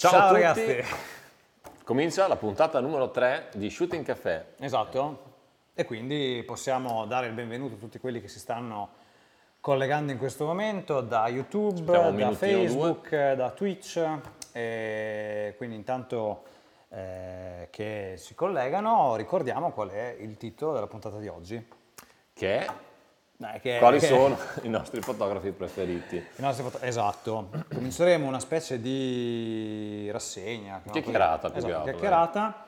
Ciao, Ciao a tutti. ragazzi. Comincia la puntata numero 3 di Shooting Café. Esatto. E quindi possiamo dare il benvenuto a tutti quelli che si stanno collegando in questo momento da YouTube, da Facebook, da Twitch. E quindi intanto eh, che si collegano ricordiamo qual è il titolo della puntata di oggi. Che è Dai, che- quali che- sono i nostri fotografi preferiti? nostri foto- esatto, cominceremo una specie di rassegna. Chiacchierata, più che esatto, altro, chiacchierata.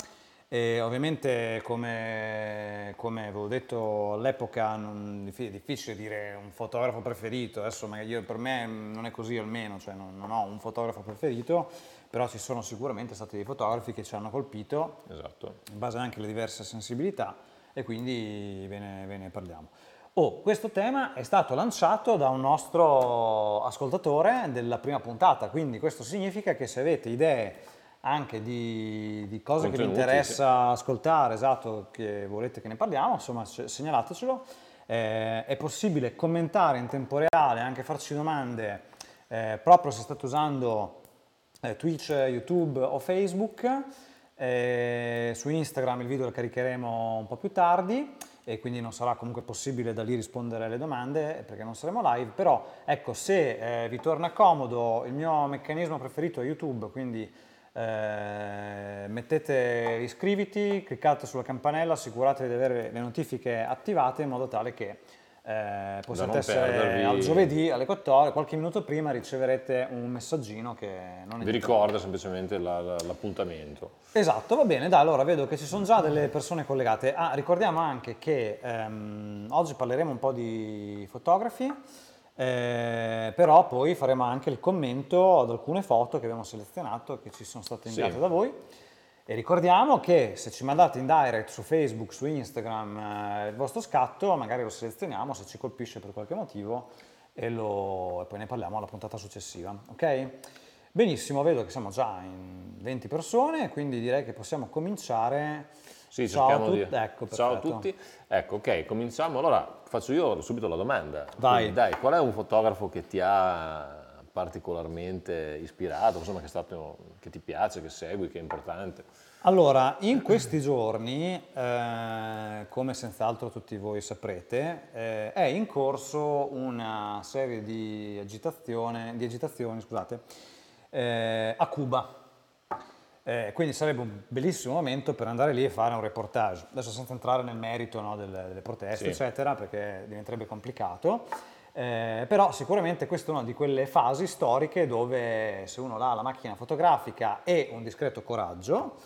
E ovviamente, come, come avevo detto all'epoca, non- è difficile dire un fotografo preferito. Adesso magari io- per me non è così almeno, cioè non, non ho un fotografo preferito, però ci sono sicuramente stati dei fotografi che ci hanno colpito Esatto. in base anche alle diverse sensibilità e quindi ve ne, ve ne parliamo. Oh, questo tema è stato lanciato da un nostro ascoltatore della prima puntata, quindi questo significa che se avete idee anche di, di cose che vi Contenuti, interessa ascoltare, esatto, che volete che ne parliamo, insomma se- segnalatecelo. Eh, è possibile commentare in tempo reale, anche farci domande, eh, proprio se state usando eh, Twitch, YouTube o Facebook. Eh, su Instagram il video lo caricheremo un po' più tardi e quindi non sarà comunque possibile da lì rispondere alle domande perché non saremo live, però ecco se eh, vi torna comodo il mio meccanismo preferito è YouTube, quindi eh, mettete iscriviti, cliccate sulla campanella, assicuratevi di avere le notifiche attivate in modo tale che eh, possiate essere perdervi- al giovedì alle 14, qualche minuto prima riceverete un messaggino che non è Vi ricorda semplicemente la- la- l'appuntamento. Esatto, va bene, dai, allora vedo che ci sono già delle persone collegate. Ah, ricordiamo anche che ehm, oggi parleremo un po' di fotografi, eh, però poi faremo anche il commento ad alcune foto che abbiamo selezionato che ci sono state inviate Sì. da voi. E ricordiamo che se ci mandate in direct su Facebook, su Instagram eh, il vostro scatto, magari lo selezioniamo se ci colpisce per qualche motivo e, lo- e poi ne parliamo alla puntata successiva, ok? Benissimo, vedo che siamo già in 20 persone, quindi direi che possiamo cominciare. Sì, Ciao tutti. di... Ecco, Ciao a tutti. Ecco, ok, cominciamo. Allora, faccio io subito la domanda. Vai. Quindi, dai, qual è un fotografo che ti ha particolarmente ispirato, insomma, che, è stato, che ti piace, che segui, che è importante? Allora, in questi giorni, eh, come senz'altro tutti voi saprete, eh, è in corso una serie di, di agitazioni scusate, eh, a Cuba. Eh, quindi sarebbe un bellissimo momento per andare lì e fare un reportage. Adesso senza entrare nel merito no, delle, delle proteste, Sì. eccetera, perché diventerebbe complicato. Eh, però sicuramente questa è una di quelle fasi storiche dove se uno ha la macchina fotografica e un discreto coraggio,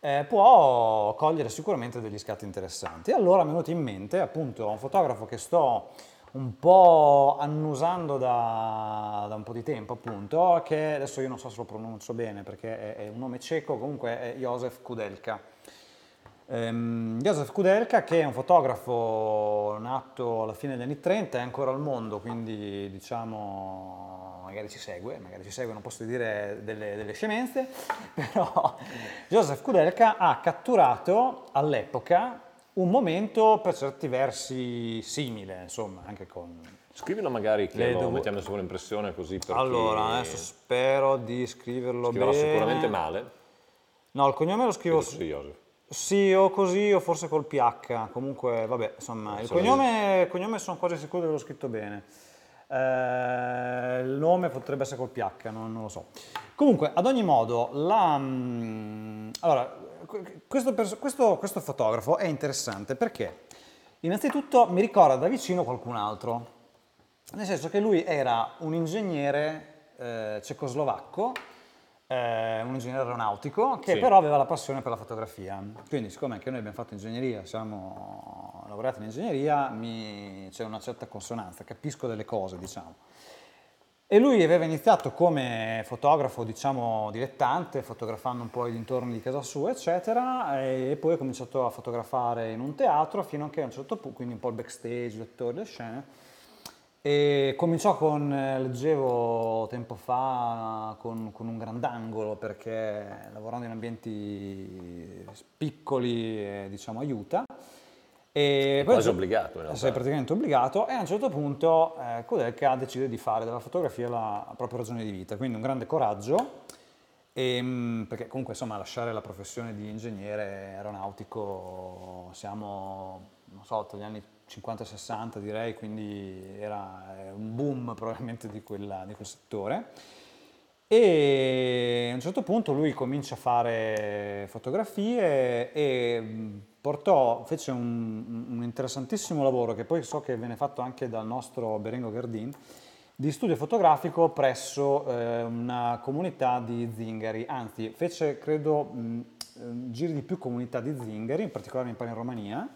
eh, può cogliere sicuramente degli scatti interessanti. Allora mi è venuto in mente appunto un fotografo che sto un po' annusando da, da un po' di tempo appunto, che adesso io non so se lo pronuncio bene perché è, è un nome cieco, comunque è Josef Kudelka. Ehm, Josef Kudelka che è un fotografo nato alla fine degli anni 30, è ancora al mondo, quindi diciamo magari ci segue, magari ci segue, non posso dire delle, delle scemenze, però Josef Kudelka ha catturato all'epoca un momento per certi versi simile, insomma, anche con... Scrivilo magari che Le lo devo- mettiamo in sovraimpressione così per Allora, chi adesso spero di scriverlo scriverà bene. sicuramente male. No, il cognome lo scrivo... Sì, Joseph. Sì, o così o forse col PH, comunque vabbè, insomma, il cognome, il cognome sono quasi sicuro che l'ho scritto bene. Eh, il nome potrebbe essere col PH, non, non lo so. Comunque, ad ogni modo, la, mm, allora, que- questo, questo- questo fotografo è interessante perché innanzitutto mi ricorda da vicino qualcun altro, nel senso che lui era un ingegnere eh, cecoslovacco, eh, un ingegnere aeronautico, che Sì. però aveva la passione per la fotografia. Quindi, siccome anche noi abbiamo fatto ingegneria, siamo laureati in ingegneria, mi- c'è una certa consonanza, capisco delle cose, diciamo. E lui aveva iniziato come fotografo, diciamo, dilettante, fotografando un po' i dintorni di casa sua, eccetera, e poi ha cominciato a fotografare in un teatro fino a che a un certo punto, quindi un po' il backstage, gli attori, le scene, e cominciò con, eh, leggevo tempo fa, con, con un grandangolo perché lavorando in ambienti piccoli, eh, diciamo, aiuta. E quasi obbligato, in. Sei praticamente obbligato e a un certo punto eh, Kudelka decide di fare della fotografia la propria ragione di vita, quindi un grande coraggio E, mm, perché comunque insomma lasciare la professione di ingegnere aeronautico siamo, non so, tra gli anni 50-60 direi, quindi era un boom probabilmente di, quella, di quel settore. E a un certo punto lui comincia a fare fotografie e mm, portò, fece un, un interessantissimo lavoro che poi so che viene fatto anche dal nostro Berengo Gardin, di studio fotografico presso eh, una comunità di zingari, anzi fece credo mh, eh, giri di più comunità di zingari, in particolare in Romania,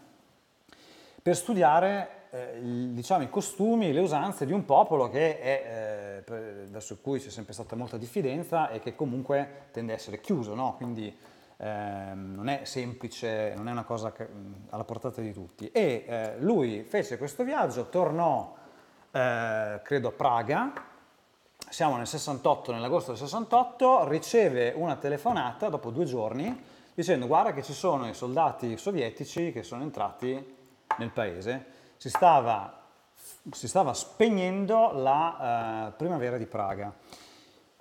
per studiare eh, diciamo, i costumi, le usanze di un popolo che è, eh, verso cui c'è sempre stata molta diffidenza e che comunque tende a essere chiuso, no? quindi ehm, non è semplice, non è una cosa che, alla portata di tutti. E eh, lui fece questo viaggio, tornò eh, credo a Praga, siamo nel 68, nell'agosto del 68, riceve una telefonata dopo due giorni dicendo guarda che ci sono i soldati sovietici che sono entrati nel paese, si stava, si stava spegnendo la uh, primavera di Praga.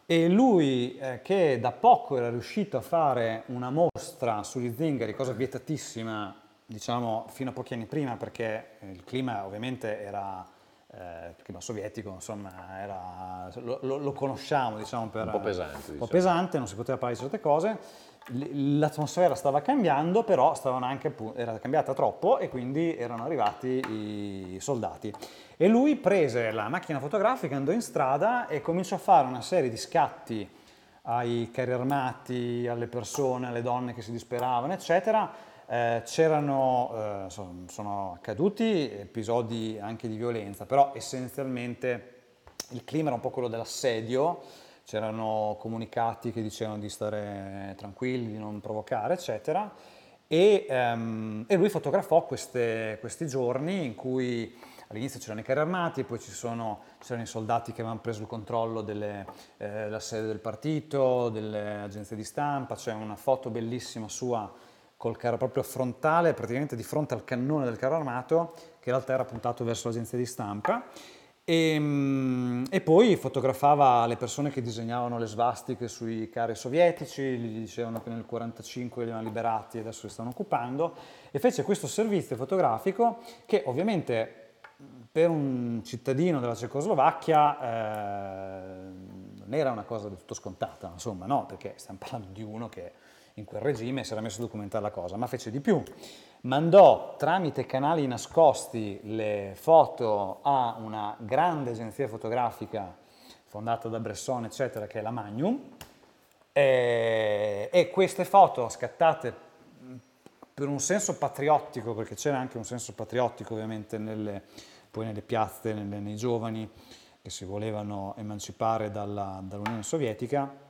E lui, eh, che da poco era riuscito a fare una mostra sugli zingari, cosa vietatissima, diciamo, fino a pochi anni prima, perché il clima ovviamente era eh, il clima sovietico, insomma, era, lo, lo, lo, conosciamo, diciamo, per... Un po' pesante. Un po' diciamo. pesante, non si poteva parlare di certe cose. L'atmosfera stava cambiando, però anche, era cambiata troppo e quindi erano arrivati i soldati. E lui prese la macchina fotografica, andò in strada e cominciò a fare una serie di scatti ai carri armati, alle persone, alle donne che si disperavano, eccetera, eh, c'erano, eh, sono, sono accaduti episodi anche di violenza, però essenzialmente il clima era un po' quello dell'assedio, c'erano comunicati che dicevano di stare tranquilli, di non provocare, eccetera. E, um, e lui fotografò queste, questi giorni in cui all'inizio c'erano i carri armati, poi sono, c'erano i soldati che avevano preso il controllo delle, eh, della sede del partito, delle agenzie di stampa, c'è una foto bellissima sua col carro proprio frontale, praticamente di fronte al cannone del carro armato, che in realtà era puntato verso l'agenzia di stampa. E, mm, e, poi fotografava le persone che disegnavano le svastiche sui carri sovietici, gli dicevano che nel 1945 li avevano liberati e adesso li stanno occupando, e fece questo servizio fotografico che ovviamente per un cittadino della Cecoslovacchia eh, non era una cosa del tutto scontata, insomma, no, perché stiamo parlando di uno che in quel regime si era messo a documentare la cosa, ma fece di più. Mandò tramite canali nascosti le foto a una grande agenzia fotografica fondata da Bresson, eccetera, che è la Magnum, e, e queste foto scattate per un senso patriottico, perché c'era anche un senso patriottico ovviamente nelle, poi nelle piazze, nelle, nei giovani che si volevano emancipare dalla, dall'Unione Sovietica,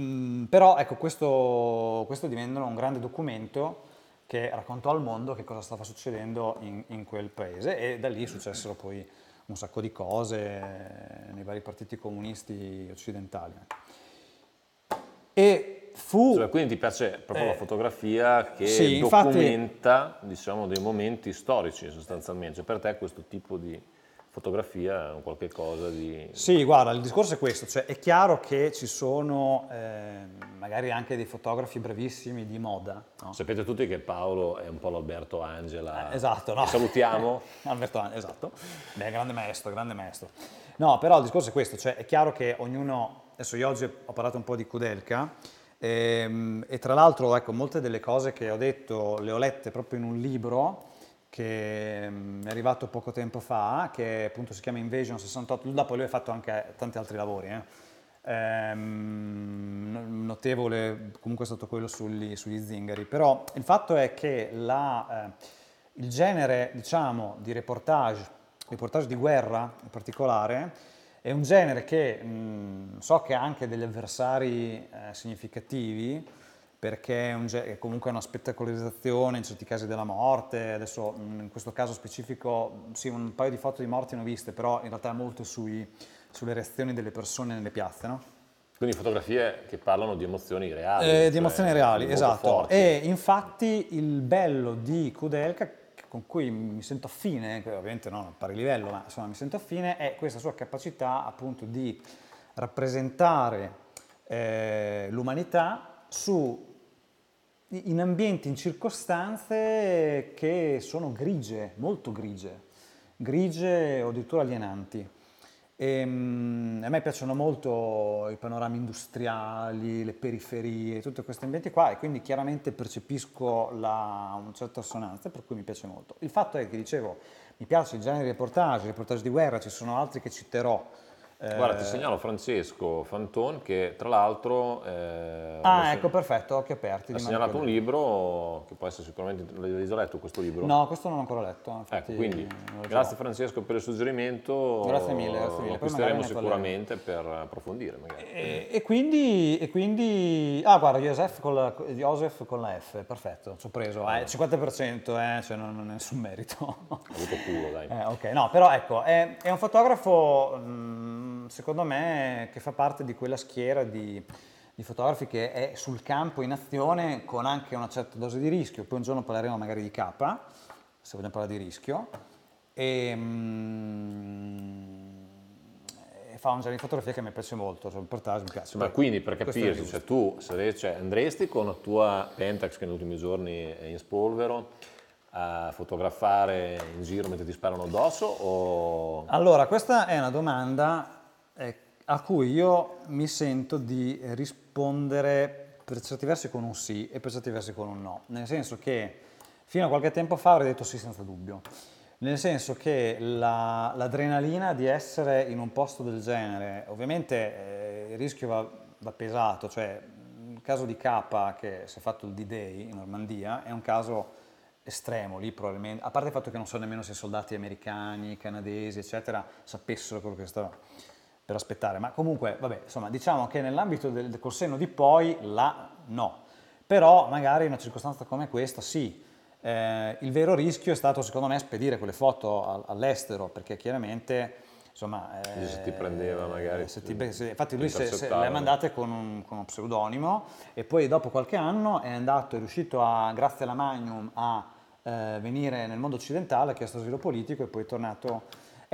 Mm, però ecco, questo, questo diventa un grande documento che raccontò al mondo che cosa stava succedendo in, in, quel paese e da lì successero poi un sacco di cose nei vari partiti comunisti occidentali. E fu... Cioè, quindi ti piace proprio eh, la fotografia che sì, documenta infatti, diciamo, dei momenti storici sostanzialmente, cioè, per te questo tipo di fotografia è un qualche cosa di... Sì, guarda, il discorso è questo, cioè è chiaro che ci sono eh, magari anche dei fotografi bravissimi di moda. No? Sapete tutti che Paolo è un po' l'Alberto Angela. Eh, esatto, no? Salutiamo. Alberto Angela, esatto. Beh, grande maestro, grande maestro. No, però il discorso è questo, cioè è chiaro che ognuno, adesso io oggi ho parlato un po' di Kudelka, ehm, e tra l'altro ecco, molte delle cose che ho detto le ho lette proprio in un libro, che mm, è arrivato poco tempo fa, che appunto si chiama Invasion 68, dopo lui ha fatto anche tanti altri lavori, eh. ehm, notevole comunque è stato quello sugli, sugli, zingari, però il fatto è che la, eh, il genere diciamo di reportage, reportage di guerra in particolare, è un genere che mh, mm, so che ha anche degli avversari eh, significativi, perché è, un, è, comunque una spettacolarizzazione in certi casi della morte, adesso in questo caso specifico sì un paio di foto di morti ne ho viste, però in realtà molto sui, sulle reazioni delle persone nelle piazze. No? Quindi fotografie che parlano di emozioni reali. Eh, di cioè, emozioni reali, esatto. Forti. E infatti il bello di Kudelka, con cui mi sento affine, ovviamente non a pari livello, ma insomma mi sento affine, è questa sua capacità appunto di rappresentare eh, l'umanità su, in ambienti, in circostanze che sono grigie, molto grigie, grigie o addirittura alienanti. E, um, a me piacciono molto i panorami industriali, le periferie, tutti questi ambienti qua e quindi chiaramente percepisco la, una certa assonanza per cui mi piace molto. Il fatto è che dicevo, mi piace il genere di reportage, reportage di guerra, ci sono altri che citerò Guarda, ti eh, segnalo Francesco Fanton che tra l'altro... Eh, ah, ecco, perfetto, occhi aperti. Ha segnalato un libro che può essere sicuramente... L'hai già letto questo libro? No, questo non l'ho ancora letto. Infatti, ecco, quindi grazie Francesco per il suggerimento. Grazie mille, grazie mille. Lo acquisteremo sicuramente per approfondire magari. E, e, quindi, e quindi... Ah, guarda, Joseph con la, Joseph con la F, perfetto, ci ho preso. Eh, 50%, eh, cioè non, non è nessun merito. Ha avuto culo, dai. Eh, ok, no, però ecco, è, è un fotografo... Mh, mm, secondo me che fa parte di quella schiera di, di, fotografi che è sul campo in azione con anche una certa dose di rischio. Poi un giorno parleremo magari di K, se vogliamo parlare di rischio. E, mm, e fa un genere di fotografia che mi piace molto, cioè il portage mi piace. Ma quindi per capirci, cioè, tu cioè, andresti con la tua Pentax che negli ultimi giorni è in spolvero a fotografare in giro mentre ti sparano addosso? O... Allora, questa è una domanda eh, a cui io mi sento di rispondere per certi versi con un sì e per certi versi con un no, nel senso che fino a qualche tempo fa avrei detto sì senza dubbio, nel senso che la, l'adrenalina di essere in un posto del genere, ovviamente eh, il rischio va, va pesato, cioè il caso di K che si è fatto il D-Day in Normandia è un caso estremo lì probabilmente, a parte il fatto che non so nemmeno se i soldati americani, canadesi, eccetera, sapessero quello che stava per aspettare, ma comunque, vabbè, insomma, diciamo che nell'ambito del, del col senno di poi, là no. Però magari in una circostanza come questa sì. Eh, il vero rischio è stato, secondo me, spedire quelle foto all'estero, perché chiaramente, insomma... Eh, se ti prendeva magari... Se ti, se, infatti lui se, se le ha mandate con un, con uno pseudonimo e poi dopo qualche anno è andato, è riuscito a, grazie alla Magnum, a eh, venire nel mondo occidentale, ha chiesto asilo politico e poi è tornato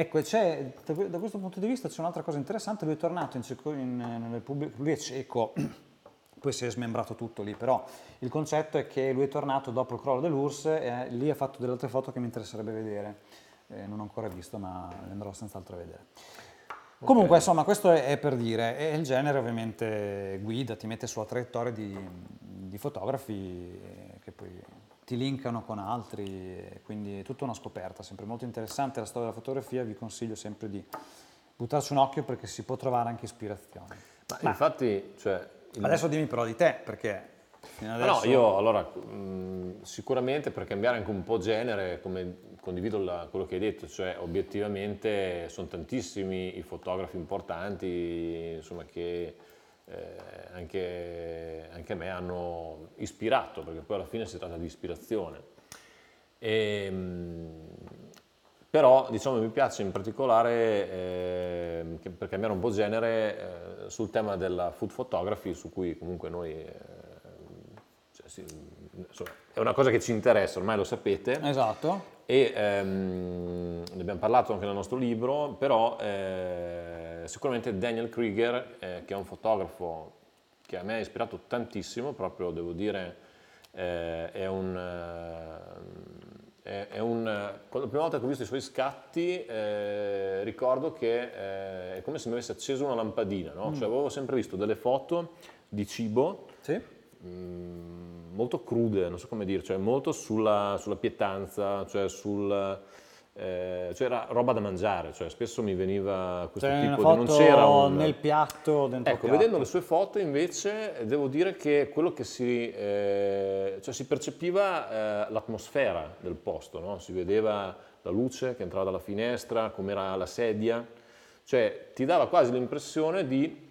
Ecco, da questo punto di vista c'è un'altra cosa interessante, lui è tornato in, in, nel Repubblica, lui è cieco, poi si è smembrato tutto lì, però il concetto è che lui è tornato dopo il crollo dell'URSS e lì ha fatto delle altre foto che mi interesserebbe vedere, eh, non ho ancora visto ma le andrò senz'altro a vedere. Okay. Comunque, insomma, questo è, è, per dire, e il genere ovviamente guida, ti mette sulla traiettoria di, di fotografi che poi ti linkano con altri, quindi è tutta una scoperta, sempre molto interessante la storia della fotografia, vi consiglio sempre di buttarci un occhio perché si può trovare anche ispirazione. Ma, Ma infatti, cioè, il... adesso dimmi però di te, perché adesso... No, io allora mh, sicuramente per cambiare anche un po' genere, come condivido la, quello che hai detto, cioè obiettivamente sono tantissimi i fotografi importanti, insomma, che anche, anche, a me hanno ispirato, perché poi alla fine si tratta di ispirazione. E, ehm, però diciamo, mi piace in particolare, eh, per cambiare un po' genere, eh, sul tema della food photography, su cui comunque noi... Eh, cioè, sì, insomma, è una cosa che ci interessa, ormai lo sapete. Esatto. E ehm, ne abbiamo parlato anche nel nostro libro, però eh, sicuramente Daniel Krieger, eh, che è un fotografo che a me ha ispirato tantissimo, proprio devo dire, eh, è un... Eh, è, un, la prima volta che ho visto i suoi scatti eh, ricordo che eh, è come se mi avesse acceso una lampadina, no? mm. cioè avevo sempre visto delle foto di cibo sì. mh, mm, molto crude, non so come dire, cioè molto sulla, sulla pietanza, cioè sul eh, cioè era roba da mangiare, cioè spesso mi veniva questo cioè, tipo di... non c'era un... nel piatto, dentro Ecco, piatto. vedendo le sue foto invece devo dire che quello che si... Eh, cioè si percepiva eh, l'atmosfera del posto, no? si vedeva la luce che entrava dalla finestra, com'era la sedia, cioè ti dava quasi l'impressione di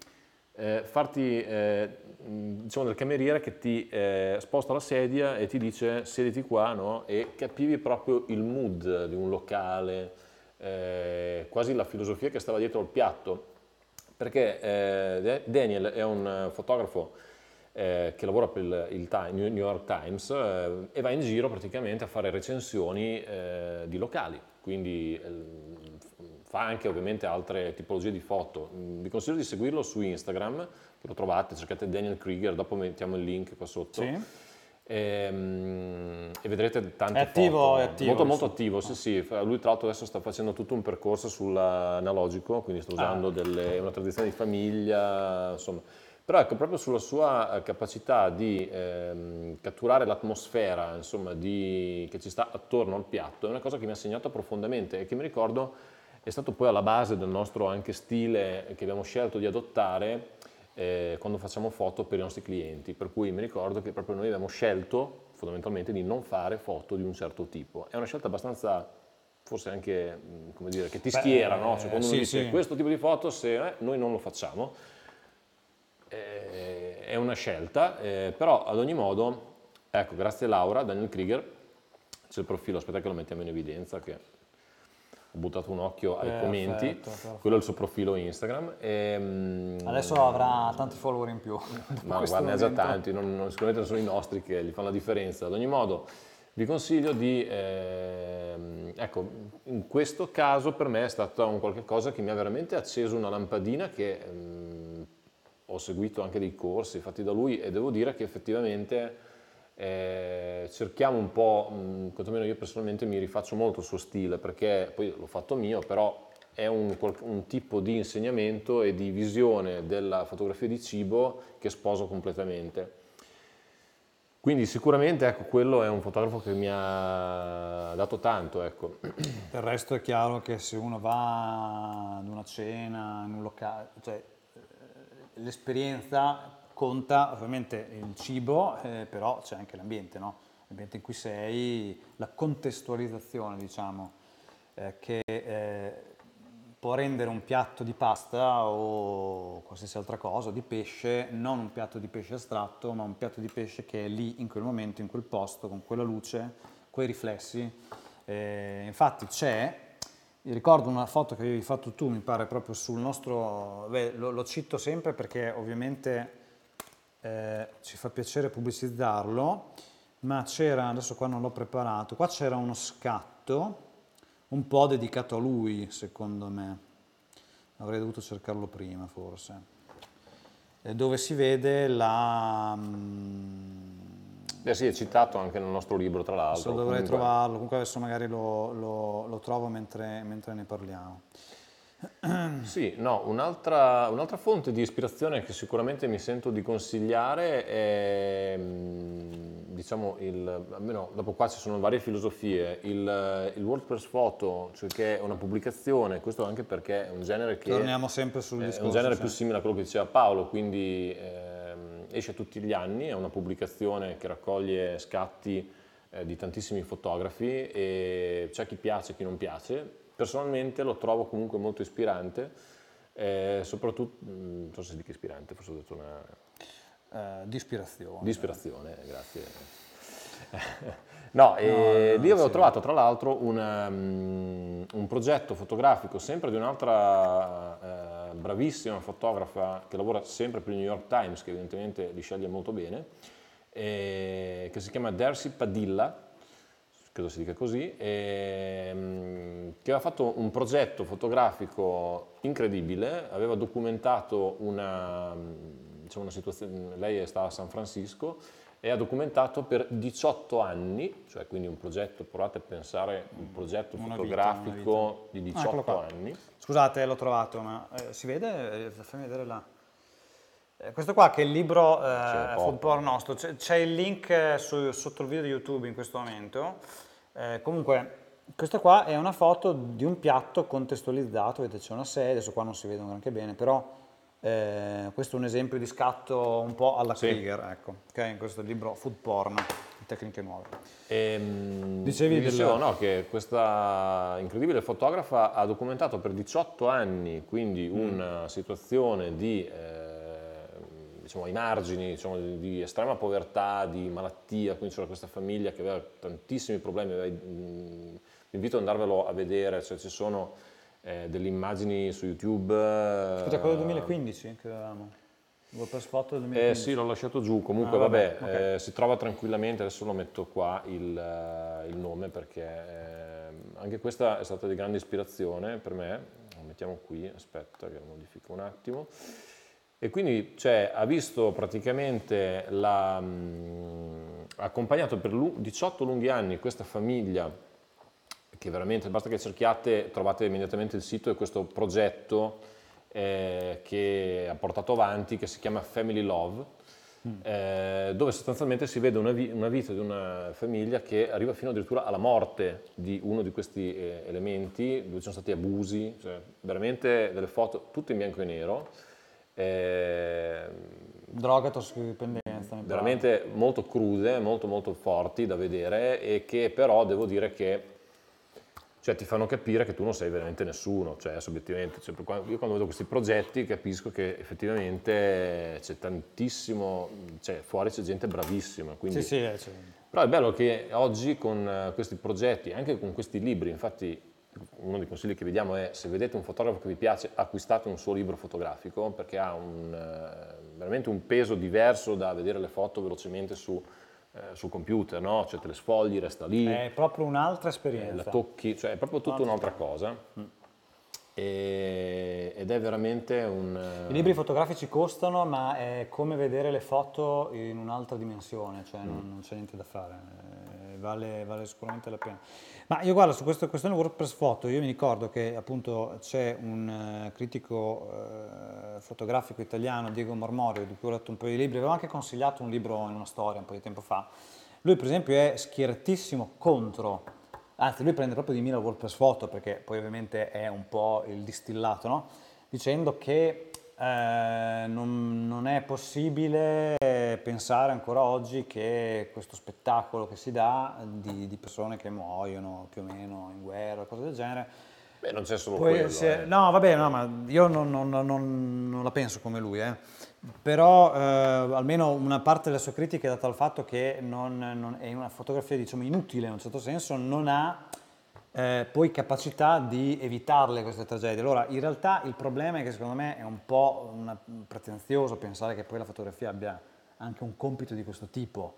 eh, farti eh, diciamo del cameriere che ti eh, sposta la sedia e ti dice sediti qua no? e capivi proprio il mood di un locale, eh, quasi la filosofia che stava dietro al piatto, perché eh, Daniel è un fotografo eh, che lavora per il, il Time, New York Times e va in giro praticamente a fare recensioni di locali, quindi fa anche ovviamente altre tipologie di foto. Mm, vi consiglio di seguirlo su Instagram, che lo trovate, cercate Daniel Krieger, dopo mettiamo il link qua sotto. Sì. E, mm, e vedrete tante È attivo, foto. è attivo, molto molto attivo, sì sì. Lui tra l'altro adesso sta facendo tutto un percorso sull'analogico, quindi sta usando Ah. delle- una tradizione di famiglia, insomma. Però ecco, proprio sulla sua eh, capacità di ehm, catturare l'atmosfera, insomma, di- che ci sta attorno al piatto, è una cosa che mi ha segnato profondamente e che mi ricordo è stato poi alla base del nostro anche stile che abbiamo scelto di adottare eh, quando facciamo foto per i nostri clienti. Per cui mi ricordo che proprio noi abbiamo scelto fondamentalmente di non fare foto di un certo tipo. È una scelta abbastanza, forse anche, mh, come dire, che ti Beh, schiera, no? Cioè, quando sì, uno dice sì. questo tipo di foto, se eh, noi non lo facciamo, eh, è una scelta, eh, però ad ogni modo, ecco, grazie a Laura, Daniel Krieger, c'è il profilo, aspetta che lo mettiamo in evidenza, che ho buttato un occhio ai Perfetto, commenti, perfetto. quello è il suo profilo Instagram. E, mm, Adesso avrà tanti follower in più. ma guarda, ne ha già tanti, non, non- sicuramente non sono i nostri che gli fanno la differenza. Ad ogni modo, vi consiglio di, ehm, ecco, in questo caso per me è stato un qualche cosa che mi ha veramente acceso una lampadina che ehm, ho seguito anche dei corsi fatti da lui e devo dire che effettivamente eh, cerchiamo un po', mh, quantomeno io personalmente mi rifaccio molto il suo stile perché poi l'ho fatto mio, però è un, un tipo di insegnamento e di visione della fotografia di cibo che sposo completamente. Quindi sicuramente ecco, quello è un fotografo che mi ha dato tanto. Ecco. Del resto è chiaro che se uno va ad una cena, in un locale, cioè eh, l'esperienza conta ovviamente il cibo, eh, però c'è anche l'ambiente, no? L'ambiente in cui sei, la contestualizzazione, diciamo, eh, che eh, può rendere un piatto di pasta o qualsiasi altra cosa, di pesce, non un piatto di pesce astratto, ma un piatto di pesce che è lì in quel momento, in quel posto, con quella luce, quei riflessi. Eh, infatti c'è, ricordo una foto che avevi fatto tu, mi pare proprio sul nostro, beh, lo, lo cito sempre perché ovviamente eh, ci fa piacere pubblicizzarlo, ma c'era, adesso qua non l'ho preparato, qua c'era uno scatto un po' dedicato a lui, secondo me. Avrei dovuto cercarlo prima, forse. Eh, Dove si vede la... mm, Eh sì, è citato anche nel nostro libro, tra l'altro. Dovrei Comunque- trovarlo, comunque adesso magari lo, lo- lo trovo mentre, mentre ne parliamo. Sì, no, un'altra, un'altra fonte di ispirazione che sicuramente mi sento di consigliare è, mm, diciamo, il, almeno dopo qua ci sono varie filosofie, il, il WordPress Photo, cioè che è una pubblicazione, questo anche perché è un genere che... Torniamo sempre sul È discorso. un genere sì. più simile a quello che diceva Paolo, quindi ehm, esce tutti gli anni, è una pubblicazione che raccoglie scatti eh, di tantissimi fotografi e c'è chi piace e chi non piace. Personalmente lo trovo comunque molto ispirante, eh, soprattutto, mm, non so se si dica ispirante, forse ho detto una... Eh, di ispirazione. Di ispirazione, grazie. No, e no, lì avevo sì. trovato tra l'altro una, mm, un progetto fotografico sempre di un'altra eh, bravissima fotografa che lavora sempre per il New York Times, che evidentemente li sceglie molto bene, e- che si chiama Darcy Padilla, credo si dica così, e, mm, che aveva fatto un progetto fotografico incredibile, aveva documentato una, mm, diciamo una situazione, lei stava a San Francisco e ha documentato per 18 anni, cioè quindi un progetto, provate a pensare, un progetto Una vita, fotografico una vita. di Ah, 18 eccolo qua. anni. Scusate, l'ho trovato, ma eh, si vede? Eh, fammi vedere là. Eh, questo qua che è il libro eh. Food Porn nostro, c'è, c'è il link eh, su- sotto il video di YouTube in questo momento. Eh, comunque, questa qua è una foto di un piatto contestualizzato, vedete c'è una sedia, adesso qua non si vedono anche bene, però eh, questo è un esempio di scatto un po' alla Sì. Krieger, ecco, ok? In questo libro Food Porn, tecniche nuove. Ehm, Dicevi del- dicevo, no, che questa incredibile fotografa ha documentato per 18 anni quindi Mm. una situazione di, eh, diciamo, ai margini diciamo, di, di estrema povertà, di malattia, quindi c'era questa famiglia che aveva tantissimi problemi, aveva- mm, vi invito ad andarvelo a vedere, cioè ci sono eh, delle immagini su YouTube. Scusa, quello del eh, 2015 che avevamo. WordPress foto del eh 2015. sì, l'ho lasciato giù, comunque Ah, vabbè, vabbè, eh, si trova tranquillamente, adesso lo metto qua il, eh, il nome perché eh, anche questa è stata di grande ispirazione per me, mettiamo qui, aspetta che modifico un attimo. E quindi cioè, ha visto praticamente, la, mh, accompagnato per 18 lunghi anni questa famiglia, che veramente, basta che cerchiate, trovate immediatamente il sito e questo progetto eh, che ha portato avanti, che si chiama Family Love, mm. eh, dove sostanzialmente si vede una, vi- una, vita di una famiglia che arriva fino addirittura alla morte di uno di questi eh, elementi, dove ci sono stati abusi, cioè veramente delle foto tutte in bianco e nero eh, Droga, tossicodipendenza. Veramente molto crude, molto molto forti da vedere e che però devo dire che cioè, ti fanno capire che tu non sei veramente nessuno, cioè obiettivamente. Cioè, io quando vedo questi progetti capisco che effettivamente c'è tantissimo, cioè fuori c'è gente bravissima. Quindi... Sì, sì, eh. Però è bello che oggi con questi progetti, anche con questi libri, infatti uno dei consigli che vi diamo è se vedete un fotografo che vi piace acquistate un suo libro fotografico perché ha un, eh, veramente un peso diverso da vedere le foto velocemente su, eh, sul computer, no? cioè te le sfogli, resta lì. È proprio un'altra esperienza. Eh, la tocchi, cioè è proprio tutta un'altra cosa. Mm. E, ed è veramente un... I libri fotografici costano ma è come vedere le foto in un'altra dimensione, cioè mm. non, non c'è niente da fare, vale, vale sicuramente la pena. Ma io guardo su questa questione WordPress foto, io mi ricordo che appunto c'è un uh, critico uh, fotografico italiano, Diego Marmorio, di cui ho letto un paio di libri, avevo anche consigliato un libro in una storia un po' di tempo fa. Lui per esempio è schieratissimo contro, anzi lui prende proprio di mira WordPress foto perché poi ovviamente è un po' il distillato, no? dicendo che eh, non, non, è possibile pensare ancora oggi che questo spettacolo che si dà di, di, persone che muoiono più o meno in guerra, cose del genere. Beh, non c'è solo Poi quello. Si, eh. No, vabbè, no, ma io non, non, non la penso come lui, eh. però eh, almeno una parte della sua critica è data al fatto che è una fotografia diciamo, inutile in un certo senso, non ha eh, poi capacità di evitarle queste tragedie. Allora, in realtà il problema è che secondo me è un po' una, pretenzioso pensare che poi la fotografia abbia anche un compito di questo tipo,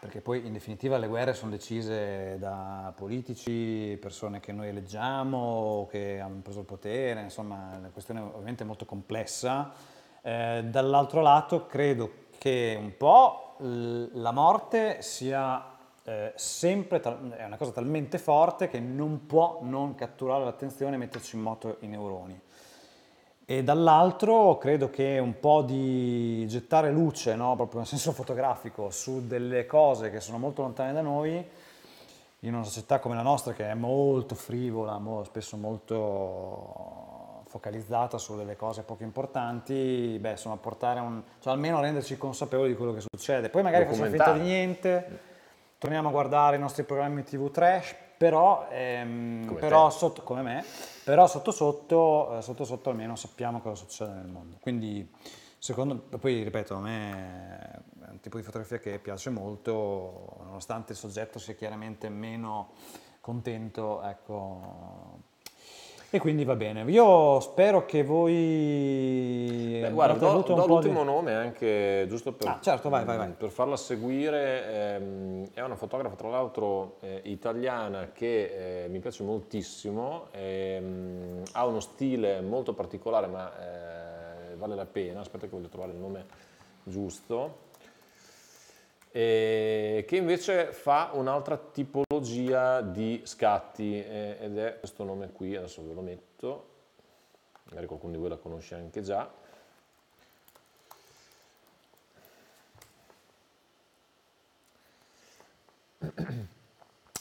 perché poi in definitiva le guerre sono decise da politici, persone che noi eleggiamo, che hanno preso il potere, insomma la questione ovviamente molto complessa. Eh, dall'altro lato credo che un po' la morte sia eh, sempre è una cosa talmente forte che non può non catturare l'attenzione e metterci in moto i neuroni. E dall'altro credo che un po' di gettare luce, no? proprio nel senso fotografico, su delle cose che sono molto lontane da noi, in una società come la nostra che è molto frivola, spesso molto focalizzata su delle cose poco importanti, beh, insomma, portare un, cioè almeno renderci consapevoli di quello che succede. Poi magari facciamo finta di niente torniamo a guardare i nostri programmi TV trash, però, ehm, come, però sotto, come me, però sotto sotto, eh, sotto sotto almeno sappiamo cosa succede nel mondo. Quindi secondo poi ripeto, a me è un tipo di fotografia che piace molto, nonostante il soggetto sia chiaramente meno contento, ecco, e quindi va bene. Io spero che voi Beh, guarda, do, do l'ultimo di... nome anche giusto per, ah, certo, vai, vai, vai. per farla seguire. Ehm, è una fotografa tra l'altro eh, italiana che eh, mi piace moltissimo, ehm, ha uno stile molto particolare ma eh, vale la pena. Aspetta che voglio trovare il nome giusto eh, che invece fa un'altra tipologia di scatti eh, ed è questo nome qui, adesso ve lo metto, magari qualcuno di voi la conosce anche già.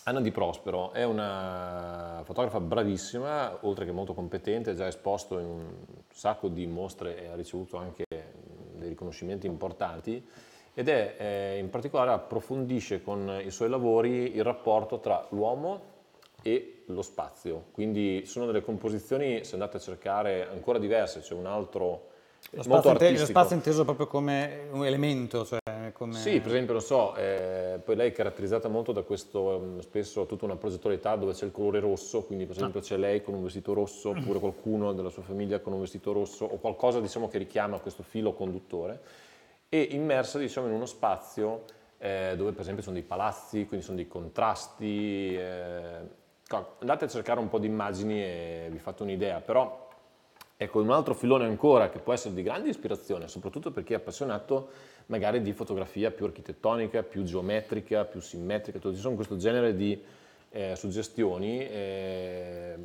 Anna Di Prospero è una fotografa bravissima, oltre che molto competente, ha già esposto in un sacco di mostre e ha ricevuto anche dei riconoscimenti importanti ed è eh, in particolare approfondisce con i suoi lavori il rapporto tra l'uomo e lo spazio. Quindi sono delle composizioni, se andate a cercare, ancora diverse, c'è un altro lo molto artistico. Lo spazio inteso proprio come un elemento, cioè come... Sì, per esempio, non so, eh, poi lei è caratterizzata molto da questo, mm, spesso tutta una progettualità dove c'è il colore rosso, quindi per esempio ah. c'è lei con un vestito rosso, oppure qualcuno della sua famiglia con un vestito rosso, o qualcosa diciamo che richiama questo filo conduttore e immersa diciamo, in uno spazio eh, dove per esempio sono dei palazzi, quindi sono dei contrasti. Eh, andate a cercare un po' di immagini e vi fate un'idea, però Ecco, un altro filone ancora che può essere di grande ispirazione, soprattutto per chi è appassionato magari di fotografia più architettonica, più geometrica, più simmetrica, ci sono questo genere di eh, suggestioni, eh,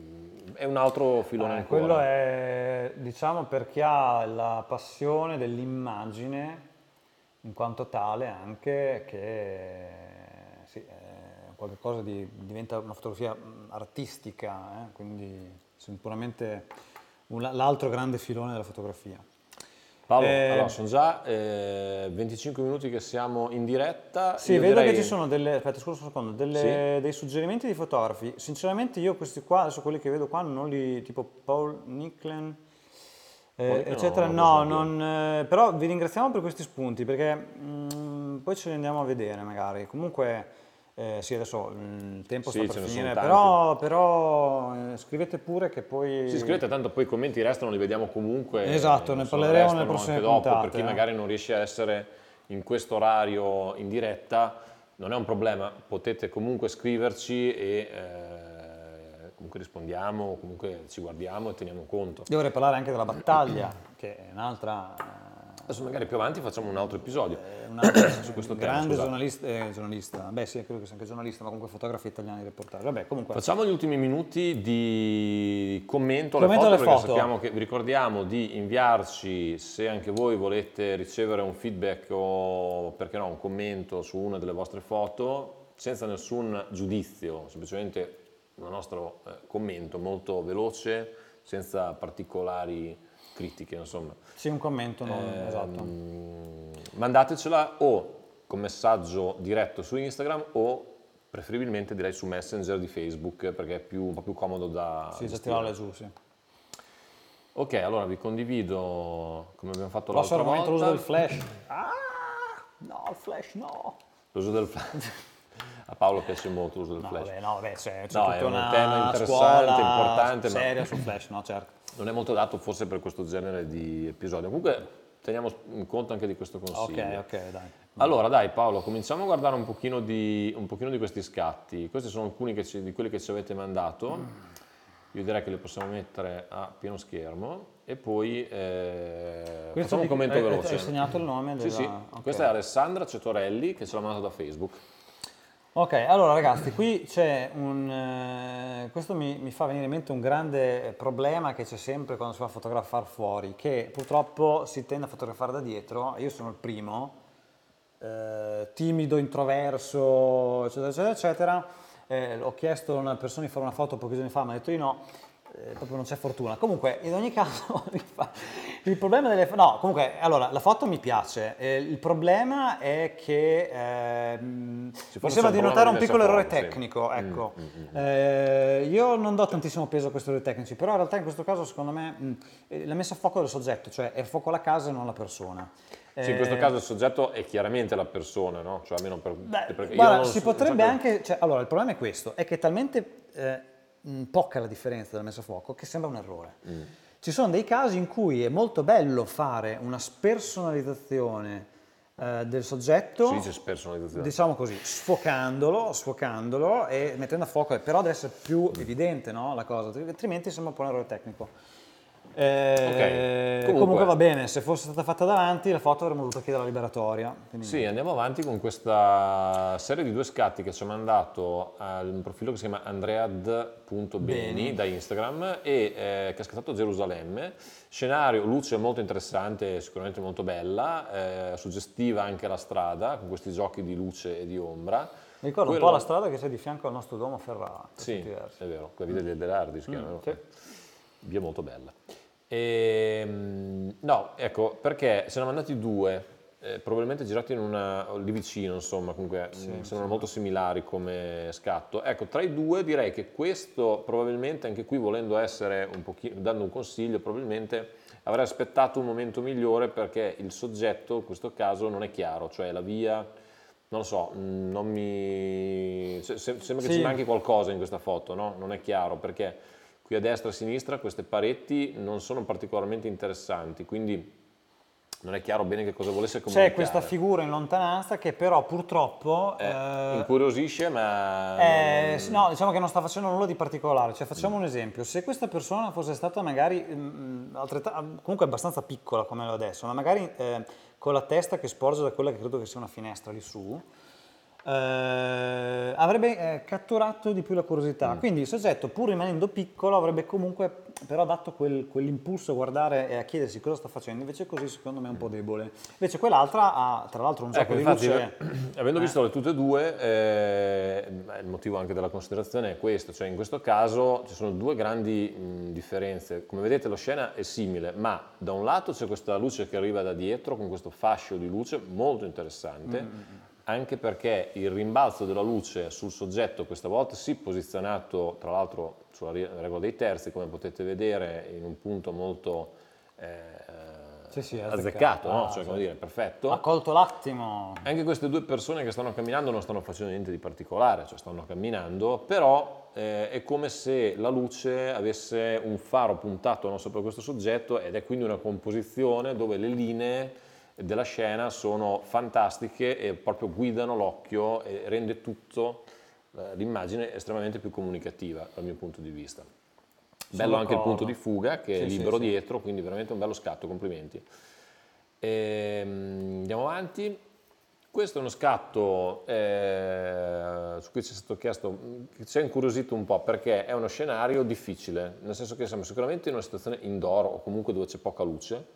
è un altro filone eh, ancora. Quello è, diciamo, per chi ha la passione dell'immagine, in quanto tale anche, che sì, qualcosa di, diventa una fotografia artistica, eh, quindi sicuramente l'altro grande filone della fotografia. Paolo, eh, allora sono già eh, 25 minuti che siamo in diretta. Sì, vedo direi... che ci sono delle, aspetta, scusa un secondo, delle, sì. dei suggerimenti di fotografi. Sinceramente io questi qua, adesso quelli che vedo qua, non li, tipo Paul Nicklen, eh, eccetera, no, non, eh, però vi ringraziamo per questi spunti perché mh, mm, poi ce li andiamo a vedere magari. Comunque eh, sì, adesso il tempo sì, sta per finire, però, però eh, scrivete pure che poi... Sì, scrivete, tanto poi i commenti restano, li vediamo comunque. Esatto, ne parleremo nelle prossime dopo, puntate. Per chi magari non riesce a essere in questo orario in diretta, non è un problema, potete comunque scriverci e... Eh, comunque rispondiamo, comunque ci guardiamo e teniamo conto. Io vorrei parlare anche della battaglia, che è un'altra Adesso magari più avanti facciamo un altro episodio eh, un altro, su questo tema. Grande giornalista, eh, giornalista, beh sì, credo che sia anche giornalista, ma comunque fotografia italiana di reportage. Vabbè, comunque. Facciamo gli ultimi minuti di commento alle commento foto, alle perché foto. sappiamo che vi ricordiamo di inviarci se anche voi volete ricevere un feedback o perché no, un commento su una delle vostre foto senza nessun giudizio, semplicemente un nostro eh, commento molto veloce, senza particolari critiche, insomma. Sì, un commento, non, eh, esatto. Mandatecela o con messaggio diretto su Instagram o preferibilmente direi su Messenger di Facebook perché è più, un po' più comodo da... Sì, gestirla giù, sì. Ok, allora vi condivido come abbiamo fatto Posso l'altra volta. l'uso del flash. Ah, no, il flash no. L'uso del flash. A Paolo piace molto l'uso del no, flash. Vabbè, no, vabbè, c'è, c'è no, è un tema interessante, importante. Seria ma... sul flash, no, certo non è molto dato forse per questo genere di episodio. Comunque teniamo in conto anche di questo consiglio. Ok, ok, dai. Allora dai Paolo, cominciamo a guardare un pochino di, un pochino di questi scatti. Questi sono alcuni ci, di quelli che ci avete mandato. Io direi che li possiamo mettere a pieno schermo e poi eh, facciamo un commento hai, veloce. Hai segnato il nome? Della... Sì, sì. Okay. Questa è Alessandra Cetorelli che ce l'ha mandato da Facebook. Ok, allora ragazzi, qui c'è un... Eh, questo mi, mi, fa venire in mente un grande problema che c'è sempre quando si va a fotografare fuori, che purtroppo si tende a fotografare da dietro, io sono il primo, eh, timido, introverso, eccetera, eccetera, eccetera. Eh, ho chiesto a una persona di fare una foto pochi giorni fa, mi ha detto di no, eh, proprio non c'è fortuna. Comunque, in ogni caso, il problema delle no, comunque, allora, la foto mi piace. Eh, il problema è che eh, mi sembra di notare un piccolo errore tecnico. Sì. Ecco. Mm, mm, mm, eh, io non do tantissimo peso a questi errori tecnici, però in realtà in questo caso, secondo me, mh, eh, la messa a fuoco del soggetto, cioè è fuoco alla casa e non la persona. Sì, in questo eh, caso il soggetto è chiaramente la persona, no? Cioè, almeno per, Beh, guarda, si potrebbe so anche, cioè, allora il problema è questo, è che è talmente poca la differenza della messa a fuoco che sembra un errore. Mm. Ci sono dei casi in cui è molto bello fare una spersonalizzazione eh, del soggetto, si dice spersonalizzazione. diciamo così, sfocandolo, sfocandolo e mettendo a fuoco, però deve essere più mm. evidente no, la cosa, altrimenti sembra un po' un errore tecnico. Eh, okay. comunque. comunque. va bene, se fosse stata fatta davanti la foto avremmo dovuto chiedere la liberatoria. Sì, andiamo avanti con questa serie di due scatti che ci ha mandato al profilo che si chiama andread.beni da Instagram e eh, che ha scattato a Gerusalemme. Scenario, luce molto interessante, sicuramente molto bella, eh, suggestiva anche la strada con questi giochi di luce e di ombra. Mi ricordo Quello... un po' la strada che c'è di fianco al nostro Duomo Ferrara. Sì, è vero, quella via del Delardi si chiama. Mm, sì. Via molto bella. E, ehm, no, ecco, perché se ne hanno mandati due, eh, probabilmente girati in una, lì vicino, insomma, comunque sì, mm, sembrano sì. molto similari come scatto. Ecco, tra i due direi che questo probabilmente, anche qui volendo essere un pochino, dando un consiglio, probabilmente avrei aspettato un momento migliore perché il soggetto in questo caso non è chiaro, cioè la via, non lo so, mm, non mi... sembra che sì. ci manchi qualcosa in questa foto, no? Non è chiaro perché Qui a destra e a sinistra queste pareti non sono particolarmente interessanti, quindi non è chiaro bene che cosa volesse comunicare. C'è questa figura in lontananza che però purtroppo... Eh, eh, incuriosisce, ma... eh, no, diciamo che non sta facendo nulla di particolare. Cioè, facciamo un esempio. Se questa persona fosse stata magari mm, altretta- comunque abbastanza piccola come lo adesso, ma magari eh, con la testa che sporge da quella che credo che sia una finestra lì su, eh, avrebbe eh, catturato di più la curiosità. Quindi il soggetto, pur rimanendo piccolo, avrebbe comunque però dato quel- quell'impulso a guardare e a chiedersi cosa sta facendo. Invece così secondo me è un po' debole. Invece quell'altra ha tra l'altro un gioco Ecco, di infatti, luce... avendo visto le tutte e due, eh, il motivo anche della considerazione è questo, cioè in questo caso ci sono due grandi mh, differenze. Come vedete la scena è simile, ma da un lato c'è questa luce che arriva da dietro con questo fascio di luce molto interessante, anche perché il rimbalzo della luce sul soggetto questa volta sì posizionato tra l'altro sulla regola dei terzi, come potete vedere, in un punto molto eh, Sì, sì, azzeccato, azzeccato. no? Ah, cioè, come dire, perfetto. Ha colto l'attimo. Anche queste due persone che stanno camminando non stanno facendo niente di particolare, cioè stanno camminando, però eh, è come se la luce avesse un faro puntato no, sopra questo soggetto ed è quindi una composizione dove le linee della scena sono fantastiche e proprio guidano l'occhio e rende tutto eh, l'immagine estremamente più comunicativa dal mio punto di vista. Bello anche il d'accordo. punto di fuga che è Sì, sì, libero sì. dietro, quindi veramente un bello scatto, complimenti. Ehm, andiamo avanti. Questo è uno scatto eh, su cui ci è stato chiesto, ci ha incuriosito un po' perché è uno scenario difficile, nel senso che siamo sicuramente in una situazione indoor o comunque dove c'è poca luce.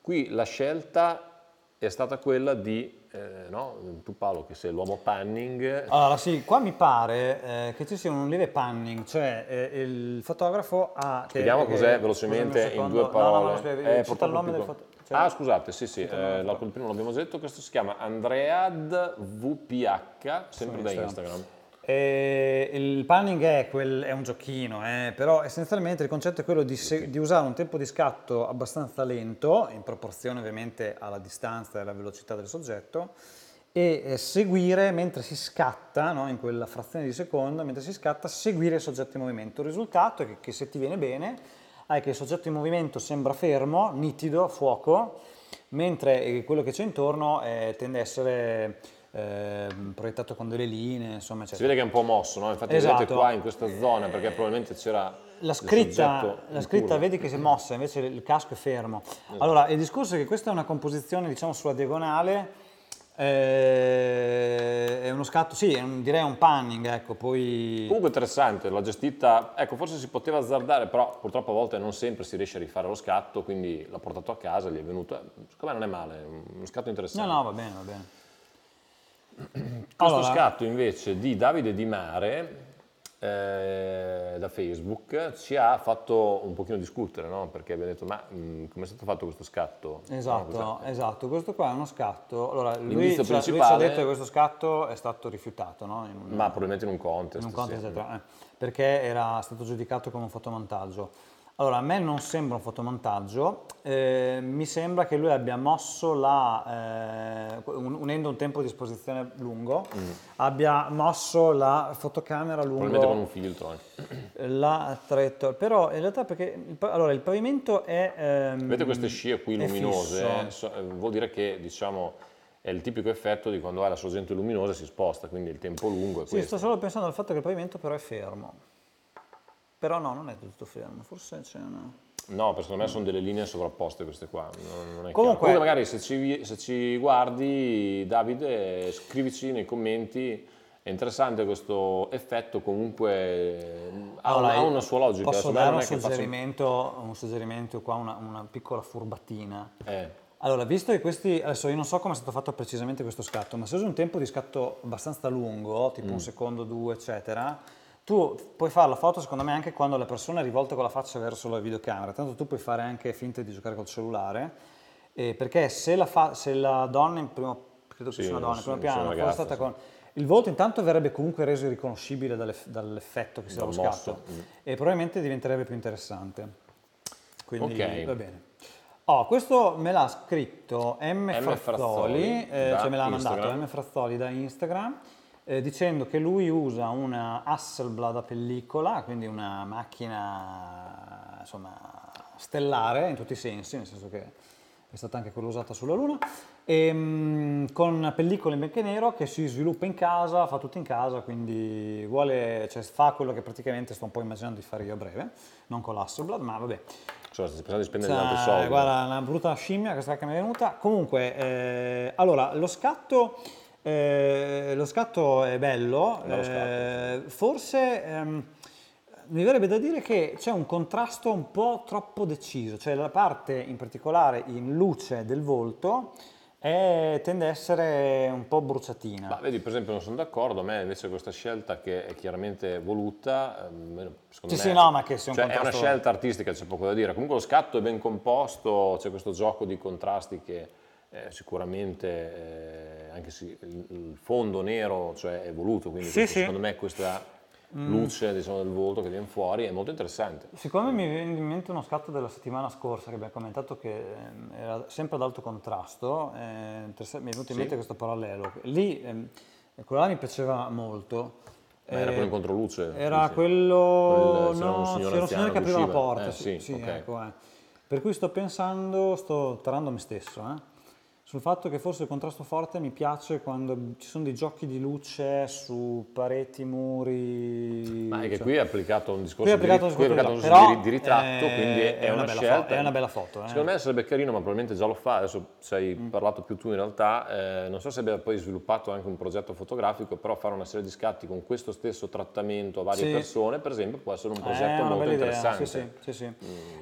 Qui la scelta è stata quella di, eh, no, tu Paolo che sei l'uomo panning, Allora sì, qua mi pare eh, che ci sia un lieve panning, cioè eh, il fotografo ha... Spieghiamo che- cos'è velocemente in due No, no, parole. no, spiega- Eh, cita il nome del fotografo. ah, scusate, sì, sì, eh, la- il primo l'abbiamo detto, questo si chiama Andread VPH, sempre da Instagram. Instagram. Eh, il panning è, quel- è un giochino, eh, però essenzialmente il concetto è quello di, se- di usare un tempo di scatto abbastanza lento, in proporzione ovviamente alla distanza e alla velocità del soggetto, e eh, seguire mentre si scatta, no, in quella frazione di secondo, mentre si scatta, seguire il soggetto in movimento. Il risultato è che, che se ti viene bene è che il soggetto in movimento sembra fermo, nitido, a fuoco, mentre eh, quello che c'è intorno eh, tende a essere ehm, proiettato con delle linee, insomma, Si eccetera. vede che è un po' mosso, no? Infatti Esatto. vedete qua in questa zona, perché probabilmente c'era La scritta, la scritta vedi che si è mossa, invece il casco è fermo. Allora, il discorso è che questa è una composizione, diciamo, sulla diagonale, eh, è uno scatto, sì, è un- direi un panning, ecco, poi... Comunque interessante, l'ha gestita, ecco forse si poteva azzardare, però purtroppo a volte non sempre si riesce a rifare lo scatto, quindi l'ha portato a casa, gli è venuto, secondo me non è male, uno scatto No, interessante. no, va bene, va bene. Questo Allora- scatto invece di Davide Di Mare eh, da Facebook ci ha fatto un pochino discutere, no? perché abbiamo detto ma mh, come è stato fatto questo scatto? No, Esatto, questa- esatto, questo qua è uno scatto. Allora, lui, L'indizio ci ha- lui ci ha principale- detto che questo scatto è stato rifiutato, no? Un- Ma probabilmente in un contest. in un contest, sì. eh, perché era stato giudicato come un fotomontaggio. Allora, a me non sembra un fotomontaggio, eh, mi sembra che lui abbia mosso la, eh, un- unendo un tempo di esposizione lungo, abbia mosso la fotocamera lungo Mm. Probabilmente con un filtro anche. la traiettoria, però in realtà perché allora, il pavimento è... ehm, Vedete queste scie qui luminose? eh? Eh, vuol dire che diciamo è il tipico effetto di quando hai la sorgente luminosa si sposta, quindi il tempo lungo è Sì, questo. sto solo pensando al fatto che il pavimento però è fermo. Però no, non è tutto fermo, forse c'è una... No, perché secondo me sono delle linee sovrapposte queste qua. Comunque-. Comunque magari se ci, se ci guardi, Davide, scrivici nei commenti. È interessante questo effetto, comunque ha, una, ha una sua logica. Posso dare un suggerimento, un suggerimento qua, una, una piccola furbatina. Eh, Allora, visto che questi, adesso io non so come è stato fatto precisamente questo scatto, ma se usi un tempo di scatto abbastanza lungo, tipo Mm. un secondo, due, eccetera, tu puoi fare la foto secondo me anche quando la persona è rivolta con la faccia verso la videocamera, tanto tu puoi fare anche finta di giocare col cellulare, eh, perché se la, fa- se la donna in primo, credo Sì, sia una donna in primo piano, fosse stata sì. con... Il volto intanto verrebbe comunque reso riconoscibile dalle- dall'effetto che si dà mosso, scatto mm. e probabilmente diventerebbe più interessante. Quindi Ok. va bene. Oh, questo me l'ha scritto M. M. Frazzoli, Frazzoli eh, cioè me l'ha Instagram. mandato M. Frazzoli da Instagram, eh, dicendo che lui usa una Hasselblad a pellicola, quindi una macchina insomma stellare in tutti i sensi, nel senso che è stata anche quella usata sulla Luna, e, mm, con pellicola in bianco e nero che si sviluppa in casa, fa tutto in casa, quindi vuole, cioè, fa quello che praticamente sto un po' immaginando di fare io a breve, non con l'Asselblad, ma vabbè. Cioè, stai pensando di spendere Cioè, tanti soldi. Guarda, una brutta scimmia questa che mi è venuta. Comunque, eh, allora, lo scatto, eh, lo scatto è bello, scatto, eh, forse ehm, mi verrebbe da dire che c'è un contrasto un po' troppo deciso, cioè la parte in particolare in luce del volto è- tende a essere un po' bruciatina. Ma vedi, per esempio, non sono d'accordo. A me invece questa scelta che è chiaramente voluta, ehm, secondo Sì, me sì, no, ma che sia un cioè, è una contrasto- scelta artistica, c'è poco da dire. Comunque lo scatto è ben composto, c'è questo gioco di contrasti che eh, sicuramente, eh, anche se il, fondo nero cioè, è voluto, quindi Sì, questo- sì. Mm. secondo me questa luce diciamo, del volto che viene fuori è molto interessante. Siccome mi viene in mente uno scatto della settimana scorsa che abbiamo commentato che ehm, era sempre ad alto contrasto, eh, mi è venuto in Sì. mente questo parallelo. Lì, ehm, quello là mi piaceva molto. Ma era Eh, quello in controluce? Era dici? quello, Quel- c'era un no, signore c'era un signore che apriva la porta, Eh, sì, sì, sì, ok. ecco, eh. Per cui sto pensando, sto tarando me stesso, eh, sul fatto che forse il contrasto forte mi piace quando ci sono dei giochi di luce su pareti, muri... Ma è che cioè- qui è applicato un discorso, Qui è applicato di, un qui è discorso applicato di- però, di, di ritratto, eh, quindi è, è una una, fo- è una bella foto, eh. Secondo me sarebbe carino, ma probabilmente già lo fa, adesso ci hai Mm. parlato più tu in realtà, eh, non so se abbia poi sviluppato anche un progetto fotografico, però fare una serie di scatti con questo stesso trattamento a varie Sì. persone, per esempio, può essere un Eh, progetto è molto idea, interessante. Sì, sì, sì, sì.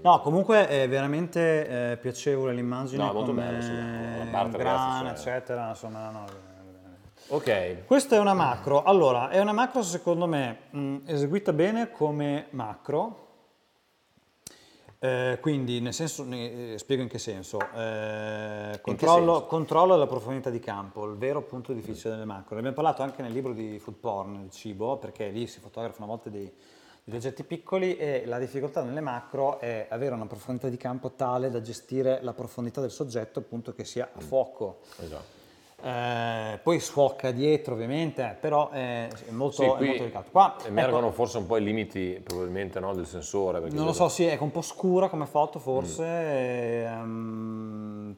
No, comunque è veramente eh, piacevole l'immagine. No, è molto bello, la cioè- eccetera. Insomma, no, Ok, Questa è una macro. Allora, è una macro secondo me mh, eseguita bene come macro. Eh, quindi, nel senso, ne- eh, spiego in che senso. Eh, controllo, controllo della profondità di campo, il vero punto difficile delle macro. Ne abbiamo parlato anche nel libro di Food Porn, il cibo, perché lì si fotografano a volte dei, degli oggetti piccoli e la difficoltà nelle macro è avere una profondità di campo tale da gestire la profondità del soggetto, appunto che sia a fuoco. esatto. Eh, poi sfocca dietro ovviamente, eh, però è, molto, Sì, è molto delicato. Qua, emergono ecco, forse un po' i limiti probabilmente no, del sensore. non lo vedo- so, sì, è un po' scura come foto forse, Mm. ehm,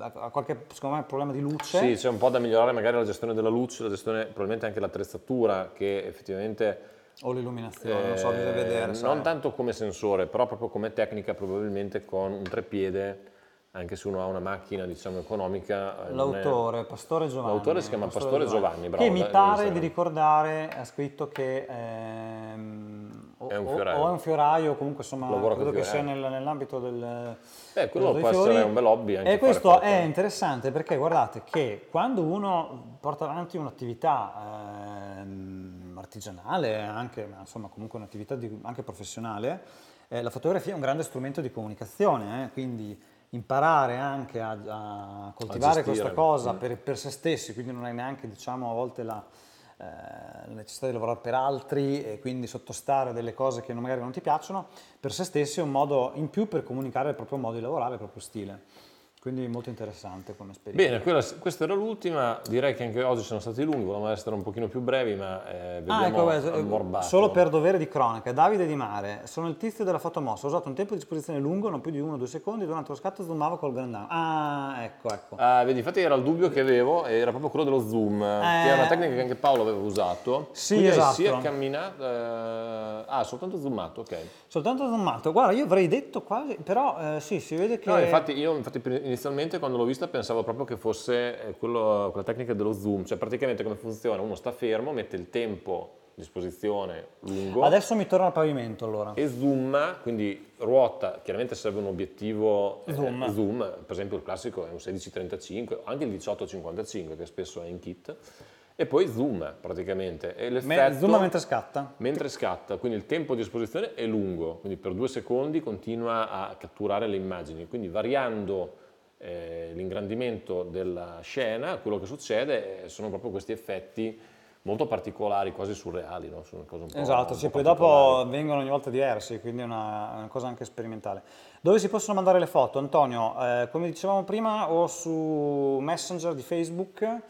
ha ha qualche secondo me problema di luce. Sì, c'è un po' da migliorare magari la gestione della luce, la gestione, probabilmente anche l'attrezzatura che effettivamente O l'illuminazione, non so, bisogna vedere. Eh, sai. non tanto come sensore, però proprio come tecnica probabilmente con un trepiede, anche se uno ha una macchina diciamo economica. eh, non è- L'autore, Pastore Giovanni. L'autore si chiama Pastore Giovanni, bravo, Che mi pare di ricordare, ha scritto che ehm, o, È un fioraio. o è un fioraio, comunque insomma, Lavora credo che sia nel- nell'ambito del... Eh, quello può fiori. essere un bel hobby anche E questo è interessante perché guardate che quando uno porta avanti un'attività ehm, artigianale, anche, ma insomma comunque un'attività di- anche professionale, eh, la fotografia è un grande strumento di comunicazione, eh, quindi imparare anche a, a coltivare gestire. questa cosa per, per se stessi, quindi non hai neanche diciamo a volte la, eh, la necessità di lavorare per altri e quindi sottostare a delle cose che non- magari non ti piacciono, per se stessi è un modo in più per comunicare il proprio modo di lavorare, il proprio stile. Quindi molto interessante come esperienza. Bene, quella- questa era l'ultima, direi che anche oggi sono stati lunghi, volevamo essere un pochino più brevi, ma eh, Ah, vediamo ecco, beh, ammorbato. solo per dovere di cronaca, Davide Di Mare, sono il tizio della fotomossa, ho usato un tempo di esposizione lungo, non più di 1-2 secondi, durante lo scatto zoomavo col grandano. Ah, ecco, ecco. Ah, vedi, infatti era il dubbio che avevo, era proprio quello dello zoom, che è una tecnica che anche Paolo aveva usato. Eh. Sì, Quindi esatto. sia camminato, eh, ah, soltanto zoomato, ok. Soltanto zoomato, guarda, io avrei detto quasi, però eh, sì, si vede che... No, infatti io infatti, inizialmente quando l'ho vista pensavo proprio che fosse eh, quello- quella tecnica dello zoom, cioè praticamente come funziona, uno sta fermo, mette il tempo di esposizione lungo Adesso mi torna al pavimento allora. e zoom, quindi ruota, chiaramente serve un obiettivo eh, Zoom. zoom, per esempio il classico è un 1635, anche il 1855 che spesso è in kit, e poi zoom praticamente. E l'effetto- zoom mentre scatta. mentre scatta, quindi il tempo di esposizione è lungo, quindi per due secondi continua a catturare le immagini, quindi variando eh, l'ingrandimento della scena, quello che succede eh, sono proprio questi effetti molto particolari, quasi surreali, no? Esatto, sì, po' poi dopo vengono ogni volta diversi, quindi è una, una cosa anche sperimentale. Dove si possono mandare le foto, Antonio? Eh, come dicevamo prima, o su Messenger di Facebook,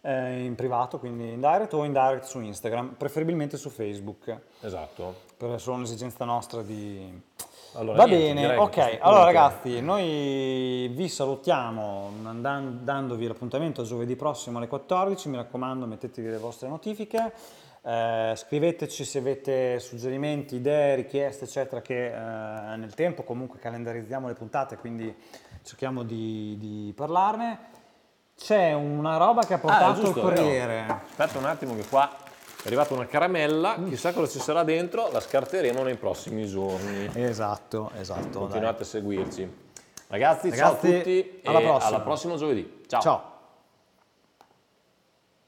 eh, in privato, quindi in direct o in direct su Instagram, preferibilmente su Facebook. Esatto. Per solo un'esigenza nostra di... Allora, Va niente, bene, ok. Allora ragazzi, noi vi salutiamo andan- dandovi l'appuntamento giovedì prossimo alle 14, mi raccomando mettetevi le vostre notifiche, eh, scriveteci se avete suggerimenti, idee, richieste eccetera che eh, nel tempo comunque calendarizziamo le puntate, quindi cerchiamo di, di parlarne. C'è una roba che ha Ah, portato giusto, il. Corriere. Aspetta un attimo che qua è arrivata una caramella, Mm. chissà cosa ci sarà dentro, la scarteremo nei prossimi giorni. Esatto, esatto. dai. Continuate a seguirci. Ragazzi, ciao a Ragazzi, tutti alla prossima. alla prossima giovedì. Ciao. Ciao.